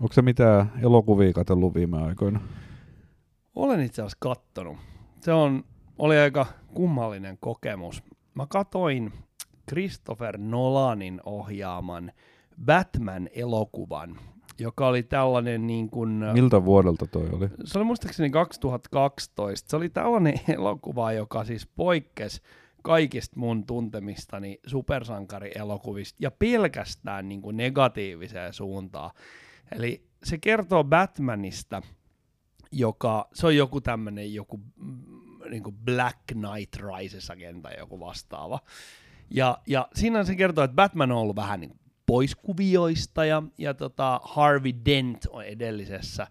Speaker 1: Onko se mitään elokuvia katsellut viime aikoina?
Speaker 2: Olen itse asiassa kattonut. Se on, oli aika kummallinen kokemus. Mä katoin Christopher Nolanin ohjaaman Batman-elokuvan, joka oli tällainen niin kuin...
Speaker 1: Miltä vuodelta toi oli?
Speaker 2: Se oli muistaakseni 2012. Se oli tällainen (laughs) elokuva, joka siis poikkesi kaikista mun tuntemistani supersankarielokuvista ja pelkästään niin kuin negatiiviseen suuntaan. Eli se kertoo Batmanista, joka, se on joku tämmöinen joku mm, niin kuin Black Knight Rises-agenta, joku vastaava. Ja, ja siinä se kertoo, että Batman on ollut vähän niin kuin pois kuvioista ja, ja tota Harvey Dent on edellisessä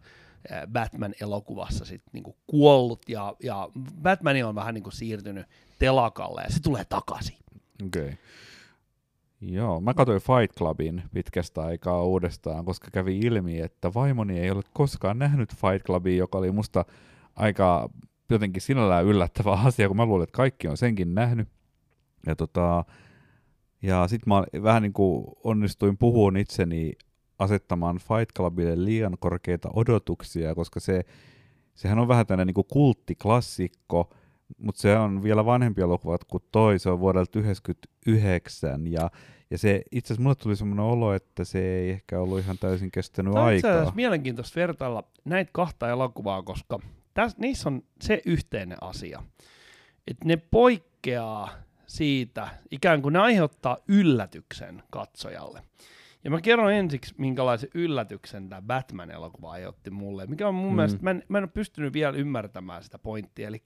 Speaker 2: Batman-elokuvassa sit niinku kuollut ja, ja Batman on vähän niinku siirtynyt telakalle ja se tulee takaisin.
Speaker 1: Okei. Okay. Joo, mä katsoin Fight Clubin pitkästä aikaa uudestaan, koska kävi ilmi, että vaimoni ei ole koskaan nähnyt Fight Clubia, joka oli musta aika jotenkin sinällään yllättävä (laughs) asia, kun mä luulen, että kaikki on senkin nähnyt. Ja, tota, ja sit mä vähän niin kuin onnistuin puhumaan itseni asettamaan Fight Clubille liian korkeita odotuksia, koska se, sehän on vähän tämmöinen niin kulttiklassikko, mutta se on vielä vanhempi elokuva kuin toi, se on vuodelta 1999, ja, Ja se, itse asiassa mulle tuli semmoinen olo, että se ei ehkä ollut ihan täysin kestänyt
Speaker 2: Tämä on
Speaker 1: aikaa.
Speaker 2: asiassa mielenkiintoista vertailla näitä kahta elokuvaa, koska täs, niissä on se yhteinen asia, että ne poikkeaa siitä, ikään kuin ne aiheuttaa yllätyksen katsojalle. Ja mä kerron ensiksi, minkälaisen yllätyksen tämä Batman-elokuva aiheutti mulle, mikä on mun
Speaker 1: Mm.
Speaker 2: mielestä, mä en, mä en ole pystynyt vielä ymmärtämään sitä pointtia, eli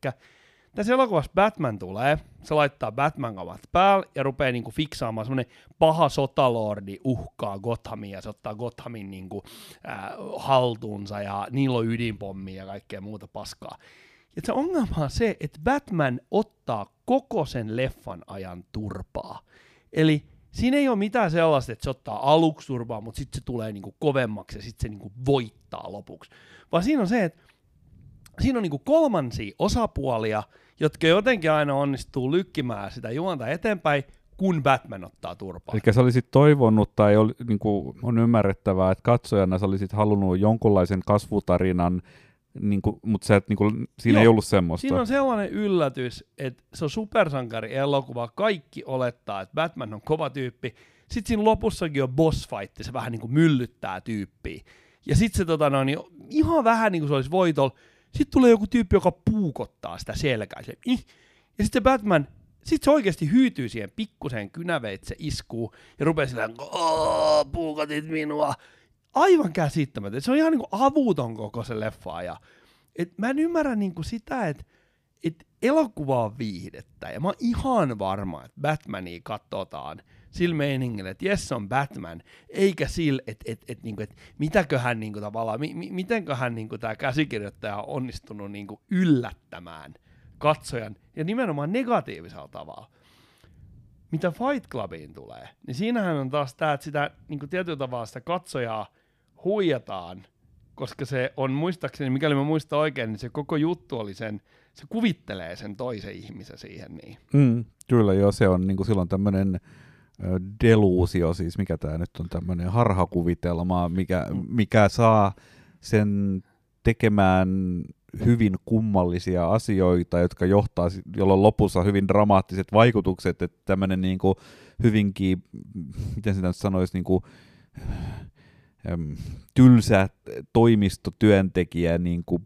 Speaker 2: tässä elokuvassa Batman tulee, se laittaa Batman-kamat päälle ja rupeaa niinku fiksaamaan semmoinen paha sotalordi uhkaa Gothamia ja se ottaa Gothamin niinku, äh, haltuunsa ja niillä on ydinpommi ja kaikkea muuta paskaa. Ja se ongelma on se, että Batman ottaa koko sen leffan ajan turpaa. Eli siinä ei ole mitään sellaista, että se ottaa aluksi turpaa, mutta sitten se tulee niinku kovemmaksi ja sitten se niinku voittaa lopuksi. Vaan siinä on se, että siinä on niinku kolmansia osapuolia, jotka jotenkin aina onnistuu lykkimään sitä juonta eteenpäin, kun Batman ottaa turpaa.
Speaker 1: Eli sä olisit toivonut, tai oli, niin kuin on ymmärrettävää, että katsojana sä olisit halunnut jonkunlaisen kasvutarinan, niin kuin, mutta sä et, niin kuin, siinä
Speaker 2: Joo,
Speaker 1: ei ollut semmoista.
Speaker 2: Siinä on sellainen yllätys, että se on supersankari-elokuva, kaikki olettaa, että Batman on kova tyyppi. Sitten siinä lopussakin on boss fight, se vähän niin kuin myllyttää tyyppiä. Ja sitten se tota, no, niin ihan vähän niin kuin se olisi voitolla. Sitten tulee joku tyyppi, joka puukottaa sitä selkää. Se. Ja sitten Batman, sitten se oikeasti hyytyy siihen pikkuseen kynäveitse iskuu ja rupeaa sillä "Oo, puukotit minua. Aivan käsittämätöntä. Se on ihan niin kuin avuton koko se leffa. Ja, et mä en ymmärrä niin kuin sitä, että et elokuva on viihdettä. Ja mä oon ihan varma, että Batmania katsotaan sillä meiningillä, että jes se on Batman, eikä sillä, että et, et, niinku, et mitäköhän niinku, tavallaan, mi, mi, mitenköhän niinku, tämä käsikirjoittaja on onnistunut niinku, yllättämään katsojan, ja nimenomaan negatiivisella tavalla. Mitä Fight Clubiin tulee, niin siinähän on taas tämä, että sitä niinku, tietyllä tavalla sitä katsojaa huijataan, koska se on muistaakseni, mikäli mä muistan oikein, niin se koko juttu oli sen, se kuvittelee sen toisen ihmisen siihen niin.
Speaker 1: Mm, kyllä joo, se on niin kuin silloin tämmöinen deluusio, siis mikä tämä nyt on tämmöinen harhakuvitelma, mikä, mikä saa sen tekemään hyvin kummallisia asioita, jotka johtaa, jolloin lopussa hyvin dramaattiset vaikutukset, että tämmöinen niin kuin hyvinkin, miten sitä nyt sanoisi, niin kuin, tylsä toimistotyöntekijä niin kuin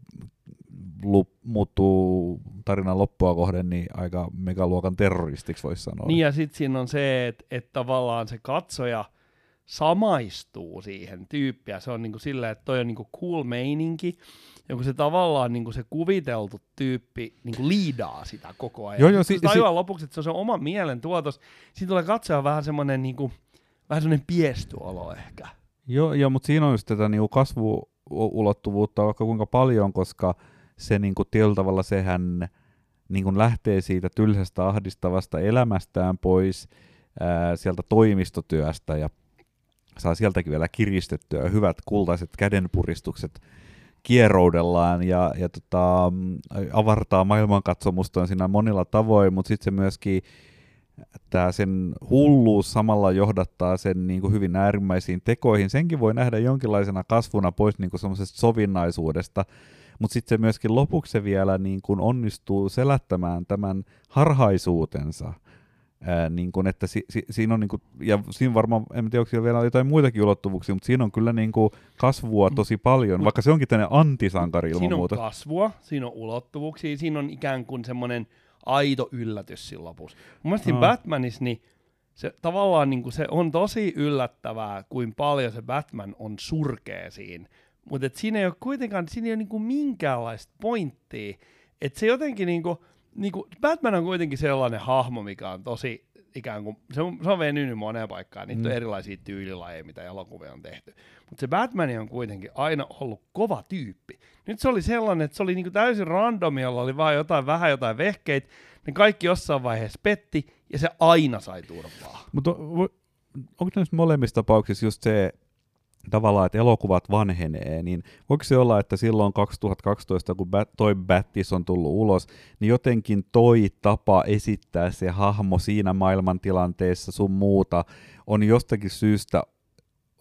Speaker 1: lu, muuttuu tarinan loppua kohden niin aika megaluokan terroristiksi voisi sanoa.
Speaker 2: Niin ja sitten siinä on se, että et tavallaan se katsoja samaistuu siihen tyyppiä. Se on niinku silleen, että toi on niinku cool meininki, ja kun se tavallaan niinku se kuviteltu tyyppi niinku liidaa sitä koko ajan.
Speaker 1: Joo, joo, si-
Speaker 2: tajuaa lopuksi, että se on se oma mielen tuotos, siinä tulee katsoja vähän semmoinen niinku, vähän semmoinen piestyolo ehkä.
Speaker 1: Joo, joo mutta siinä on just tätä niinku kasvuulottuvuutta vaikka kuinka paljon, koska se niinku tietyllä tavalla sehän niinku lähtee siitä tylsästä ahdistavasta elämästään pois ää, sieltä toimistotyöstä ja saa sieltäkin vielä kiristettyä hyvät kultaiset kädenpuristukset kieroudellaan ja, ja tota, avartaa maailmankatsomustaan siinä monilla tavoin, mutta sitten se myöskin tämä sen hulluus samalla johdattaa sen niin kuin hyvin äärimmäisiin tekoihin. Senkin voi nähdä jonkinlaisena kasvuna pois niin kuin semmoisesta sovinnaisuudesta, mutta sitten se myöskin lopuksi se vielä niin kuin onnistuu selättämään tämän harhaisuutensa. Ää, niin kuin, että si, si, siinä on, niin kuin, ja siinä varmaan, en tiedä, onko vielä jotain muitakin ulottuvuuksia, mutta siinä on kyllä niin kuin kasvua tosi paljon, vaikka se onkin tänne antisankari ilman
Speaker 2: Siinä on
Speaker 1: muuta.
Speaker 2: kasvua, siinä on ulottuvuuksia, siinä on ikään kuin semmoinen aito yllätys siinä lopussa. Mun mielestä siinä
Speaker 1: Aa.
Speaker 2: Batmanissa, niin se tavallaan niin kuin se on tosi yllättävää, kuin paljon se Batman on surkea siinä. Mutta siinä ei ole kuitenkaan, siinä ei ole niinku minkäänlaista pointtia. Että se jotenkin niinku, niinku, Batman on kuitenkin sellainen hahmo, mikä on tosi ikään kuin, se on, se on venynyt moneen paikkaan, niitä
Speaker 1: Mm.
Speaker 2: on erilaisia tyylilajeja, mitä elokuvia on tehty. Mutta se Batman on kuitenkin aina ollut kova tyyppi. Nyt se oli sellainen, että se oli niinku täysin randomi, jolla oli vaan jotain, vähän jotain vehkeitä, ne kaikki jossain vaiheessa petti, ja se aina sai turvaa.
Speaker 1: Mutta onko näissä molemmissa tapauksissa just se tavallaan, että elokuvat vanhenee, niin voiko se olla, että silloin 2012, kun Bat, toi Battis on tullut ulos, niin jotenkin toi tapa esittää se hahmo siinä maailmantilanteessa sun muuta on jostakin syystä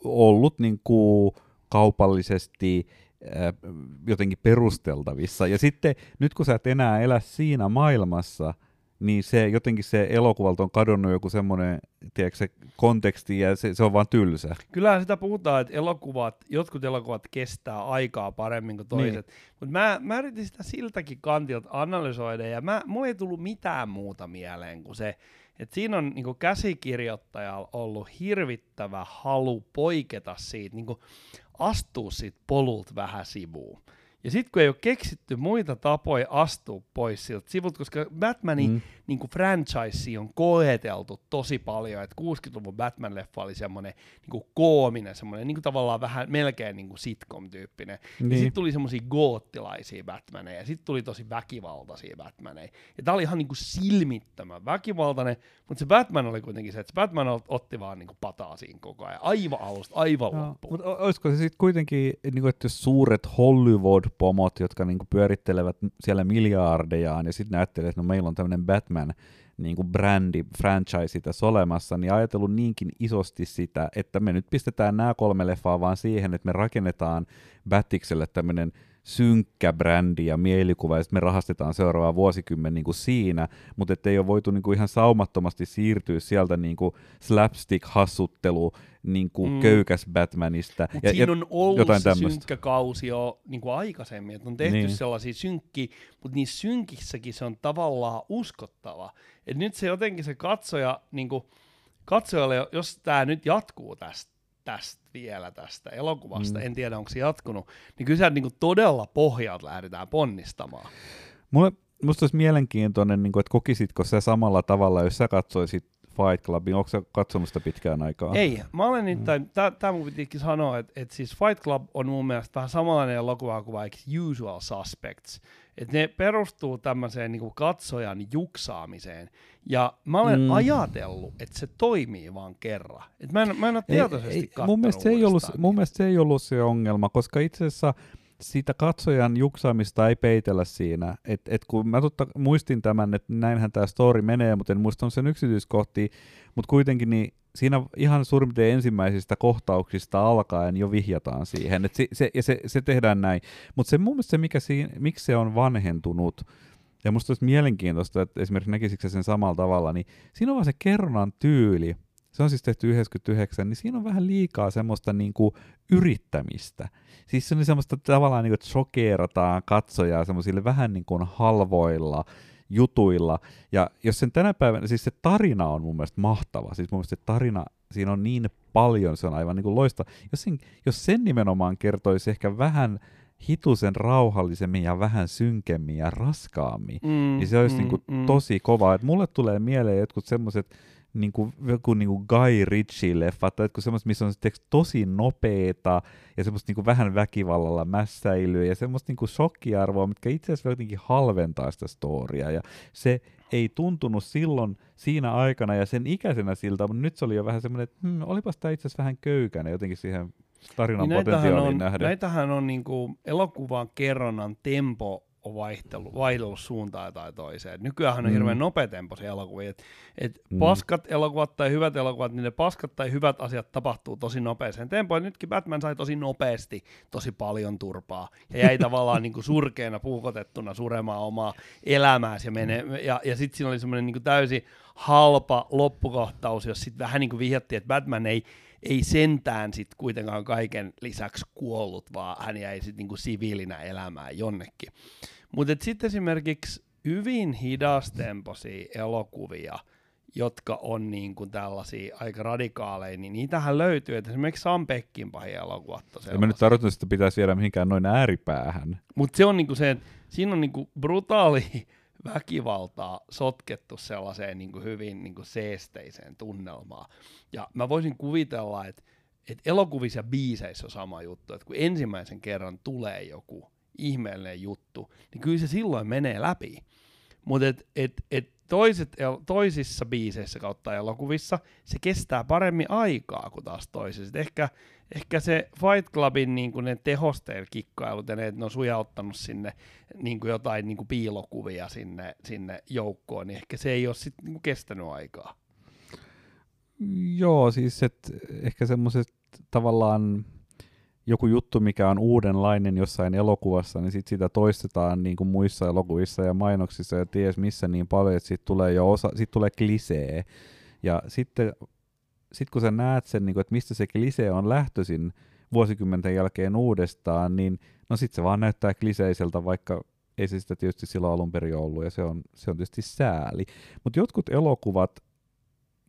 Speaker 1: ollut niin kuin kaupallisesti äh, jotenkin perusteltavissa. Ja sitten nyt kun sä et enää elä siinä maailmassa, niin se jotenkin se elokuvalta on kadonnut joku semmoinen, tiedätkö, se konteksti ja se, se on vaan tylsä.
Speaker 2: Kyllähän sitä puhutaan, että elokuvat, jotkut elokuvat kestää aikaa paremmin kuin toiset. Niin. Mutta mä, mä yritin sitä siltäkin kantilta analysoida ja mä, mulla ei tullut mitään muuta mieleen kuin se, että siinä on niin käsikirjoittajalla ollut hirvittävä halu poiketa siitä, niin astua siitä polulta vähän sivuun. Ja sitten kun ei ole keksitty muita tapoja astua pois siltä sivulta, koska Batmanin mm. niin kuin franchise on koeteltu tosi paljon, että 60-luvun Batman-leffa oli semmoinen niin koominen, semmoinen niin kuin tavallaan vähän melkein niin kuin sitcom-tyyppinen. Niin. Ja sitten tuli semmoisia goottilaisia Batmaneja, ja sitten tuli tosi väkivaltaisia Batmaneja. Ja tämä oli ihan niin kuin silmittömän väkivaltainen, mutta se Batman oli kuitenkin se, että se Batman otti vaan niin kuin pataa siinä koko ajan, aivan alusta, aivan no, loppuun.
Speaker 1: Mutta olisiko se sitten kuitenkin, niin kuin, että jos suuret Hollywood-pomot, jotka niin kuin pyörittelevät siellä miljardejaan, ja sitten näyttelee, että no meillä on tämmöinen Batman, niin kuin brändi, franchise tässä olemassa, niin ajatellut niinkin isosti sitä, että me nyt pistetään nämä kolme leffaa vaan siihen, että me rakennetaan Battikselle tämmöinen synkkä brändi ja mielikuva, ja me rahastetaan seuraavaa vuosikymmen niin kuin siinä, mutta ettei ole voitu niin kuin ihan saumattomasti siirtyä sieltä niin kuin slapstick-hassuttelu niin kuin mm. köykäs Batmanista.
Speaker 2: Mut ja, siinä on ollut jotain se tämmöstä. synkkä kausi jo niin kuin aikaisemmin, että on tehty niin. sellaisia synkkiä, mutta niissä synkissäkin se on tavallaan uskottava. Et nyt se jotenkin se katsoja, niin kuin, katsojalle, jos tämä nyt jatkuu tästä, tästä vielä tästä elokuvasta, mm. en tiedä onko se jatkunut, niin kyllä se niin todella pohjalta lähdetään ponnistamaan.
Speaker 1: Mulle, musta olisi mielenkiintoinen, niin kuin, että kokisitko se samalla tavalla, jos sä katsoisit Fight Clubin, onko sä katsonut sitä pitkään aikaa?
Speaker 2: Ei, mä olen mm. niin, tämä mun pitikin sanoa, että et siis Fight Club on mun mielestä vähän samanlainen elokuva kuin vaikka Usual Suspects, että ne perustuu tämmöiseen niin katsojan juksaamiseen. Ja mä olen mm. ajatellut, että se toimii vaan kerran. Et mä, en, mä en ole tietoisesti ei, ei,
Speaker 1: mun, mielestä se ei ollut, mun mielestä se ei ollut se ongelma, koska itse asiassa sitä katsojan juksaamista ei peitellä siinä. Et, et kun mä totta muistin tämän, että näinhän tämä story menee, mutta en muista sen yksityiskohtia, mutta kuitenkin niin siinä ihan suurin piirtein ensimmäisistä kohtauksista alkaen jo vihjataan siihen, että se, se, ja se, se tehdään näin. Mutta se mun mielestä se, mikä siinä, miksi se on vanhentunut, ja musta olisi mielenkiintoista, että esimerkiksi näkisikö sen samalla tavalla, niin siinä on vaan se kerronnan tyyli, se on siis tehty 99, niin siinä on vähän liikaa semmoista niin kuin yrittämistä. Siis se on semmoista tavallaan, niin kuin, katsojaa semmoisille vähän niin kuin halvoilla jutuilla. Ja jos sen tänä päivänä, siis se tarina on mun mielestä mahtava. Siis mun mielestä se tarina, siinä on niin paljon, se on aivan niin kuin loista. Jos sen, jos sen nimenomaan kertoisi ehkä vähän hitusen rauhallisemmin ja vähän synkemmin ja raskaammin, mm, niin se olisi mm, niin kuin mm. tosi kova. Et mulle tulee mieleen jotkut semmoiset niin kuin, joku niin kuin Guy Ritchie-leffa, tai semmoista, missä on tekst tosi nopeeta ja semmoista niin kuin vähän väkivallalla mässäilyä ja semmoista niin kuin shokkiarvoa, mitkä itse asiassa jotenkin halventaa sitä storia. Ja se ei tuntunut silloin siinä aikana ja sen ikäisenä siltä, mutta nyt se oli jo vähän semmoinen, että hmm, olipas tämä itse asiassa vähän köykäinen jotenkin siihen tarinan niin potentiaaliin nähden.
Speaker 2: Näitähän on niin kuin elokuvan kerronnan tempo on vaihtellut, vaihdellut suuntaan tai toiseen. Nykyään on mm. hirveän nopeatempoisia elokuvia. Et, et mm. Paskat elokuvat tai hyvät elokuvat, niin ne paskat tai hyvät asiat tapahtuu tosi nopeeseen tempoon. Nytkin Batman sai tosi nopeasti tosi paljon turpaa ja jäi (laughs) tavallaan niin kuin surkeena puukotettuna suremaan omaa elämääsi. Ja, mene, ja, ja sitten siinä oli semmoinen niin täysin halpa loppukohtaus, jos sitten vähän niin kuin vihjattiin, että Batman ei ei sentään sitten kuitenkaan kaiken lisäksi kuollut, vaan hän jäi sitten niinku siviilinä elämään jonnekin. Mutta sitten esimerkiksi hyvin hidastempoisia elokuvia, jotka on niin kuin tällaisia aika radikaaleja, niin niitähän löytyy. että esimerkiksi Sam Peckinpahin elokuvat
Speaker 1: En mä nyt tarkoita, että pitäisi viedä mihinkään noin ääripäähän.
Speaker 2: Mutta se on niin kuin se, että siinä on niin kuin brutaali väkivaltaa sotkettu sellaiseen niin kuin hyvin niin kuin seesteiseen tunnelmaan. Ja mä voisin kuvitella, että, että elokuvissa ja biiseissä on sama juttu, että kun ensimmäisen kerran tulee joku ihmeellinen juttu, niin kyllä se silloin menee läpi. Mutta et, et, et toiset, toisissa biiseissä kautta elokuvissa se kestää paremmin aikaa kuin taas toisissa. ehkä, ehkä se Fight Clubin niin kuin ne tehosteilla kikkailut ja ne, että ne on sujauttanut sinne niin kuin jotain niin kuin piilokuvia sinne, sinne joukkoon, niin ehkä se ei ole sitten niin kestänyt aikaa.
Speaker 1: Joo, siis et ehkä semmoiset tavallaan joku juttu, mikä on uudenlainen jossain elokuvassa, niin sit sitä toistetaan niin kuin muissa elokuvissa ja mainoksissa ja ties missä niin paljon, että siitä tulee jo osa, sit tulee klisee. Ja sitten sit kun sä näet sen, niin kuin, että mistä se klisee on lähtöisin vuosikymmenten jälkeen uudestaan, niin no sit se vaan näyttää kliseiseltä, vaikka ei se sitä tietysti silloin alun perin ollut, ja se on, se on tietysti sääli. Mutta jotkut elokuvat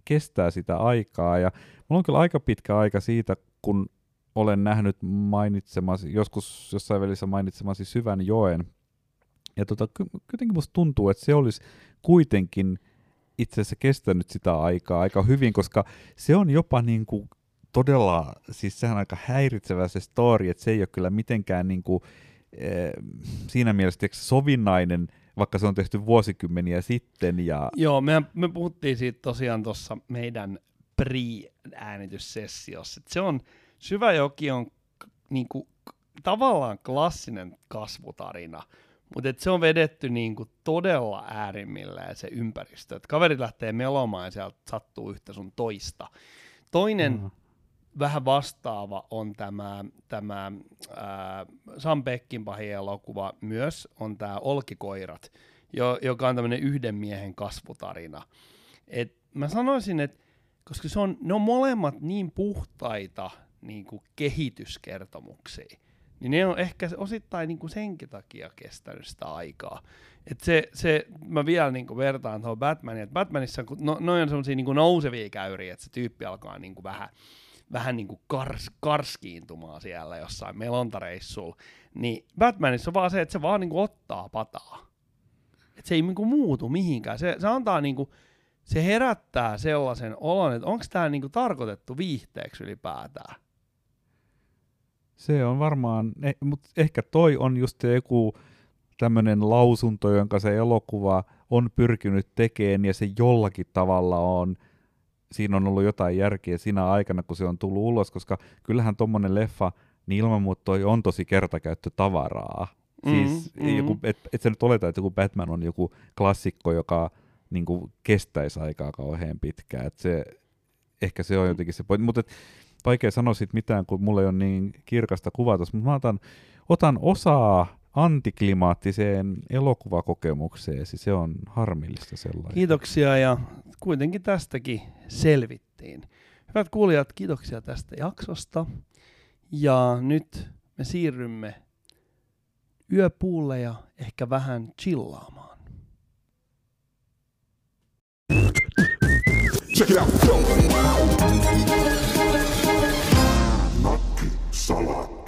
Speaker 1: kestää sitä aikaa, ja mulla on kyllä aika pitkä aika siitä, kun olen nähnyt mainitsemasi, joskus jossain välissä mainitsemasi Syvän joen, ja tota, kuitenkin musta tuntuu, että se olisi kuitenkin itse asiassa kestänyt sitä aikaa aika hyvin, koska se on jopa niin kuin todella, siis sehän on aika häiritsevä se story, että se ei ole kyllä mitenkään niin kuin, Eh, siinä mielessä sovinnainen, vaikka se on tehty vuosikymmeniä sitten. Ja...
Speaker 2: Joo, me, me puhuttiin siitä tosiaan tuossa meidän pre-äänityssessiossa. Se on, Syvä joki on niinku, tavallaan klassinen kasvutarina, mutta se on vedetty niinku todella äärimmilleen se ympäristö. Et kaverit lähtee melomaan ja sieltä sattuu yhtä sun toista. Toinen mm vähän vastaava on tämä, tämä ää, Sam Peckinpahin elokuva myös, on tämä Olkikoirat, jo, joka on tämmöinen yhden miehen kasvutarina. Et mä sanoisin, että koska se on, ne on molemmat niin puhtaita niin kuin kehityskertomuksia, niin ne on ehkä osittain niin kuin senkin takia kestänyt sitä aikaa. Et se, se, mä vielä niin kuin vertaan tuohon Batmaniin, että Batmanissa, no, noin on sellaisia niin nousevia käyriä, että se tyyppi alkaa niin kuin vähän vähän niin kuin kars, karskiintumaan siellä jossain melontareissulla, niin Batmanissa on vaan se, että se vaan niin kuin ottaa pataa. Et se ei niin kuin muutu mihinkään. Se, se antaa niin kuin, se herättää sellaisen olon, että onko tämä niin kuin tarkoitettu viihteeksi ylipäätään.
Speaker 1: Se on varmaan, eh, mutta ehkä toi on just joku tämmöinen lausunto, jonka se elokuva on pyrkinyt tekemään ja se jollakin tavalla on – siinä on ollut jotain järkeä siinä aikana, kun se on tullut ulos, koska kyllähän tuommoinen leffa, niin ilman muuta toi on tosi kertakäyttötavaraa. Mm, siis mm. Joku, et, et sä nyt oleta, että joku Batman on joku klassikko, joka niin kuin, kestäisi aikaa kauhean pitkään. Et se, ehkä se on jotenkin se pointti. Mutta vaikea sanoa siitä mitään, kun mulla ei ole niin kirkasta kuvata. Mutta mä otan, otan osaa antiklimaattiseen elokuvakokemukseesi. Se on harmillista sellainen.
Speaker 2: Kiitoksia ja kuitenkin tästäkin selvittiin. Hyvät kuulijat, kiitoksia tästä jaksosta. Ja nyt me siirrymme yöpuulle ja ehkä vähän chillaamaan. Check it out. Sala.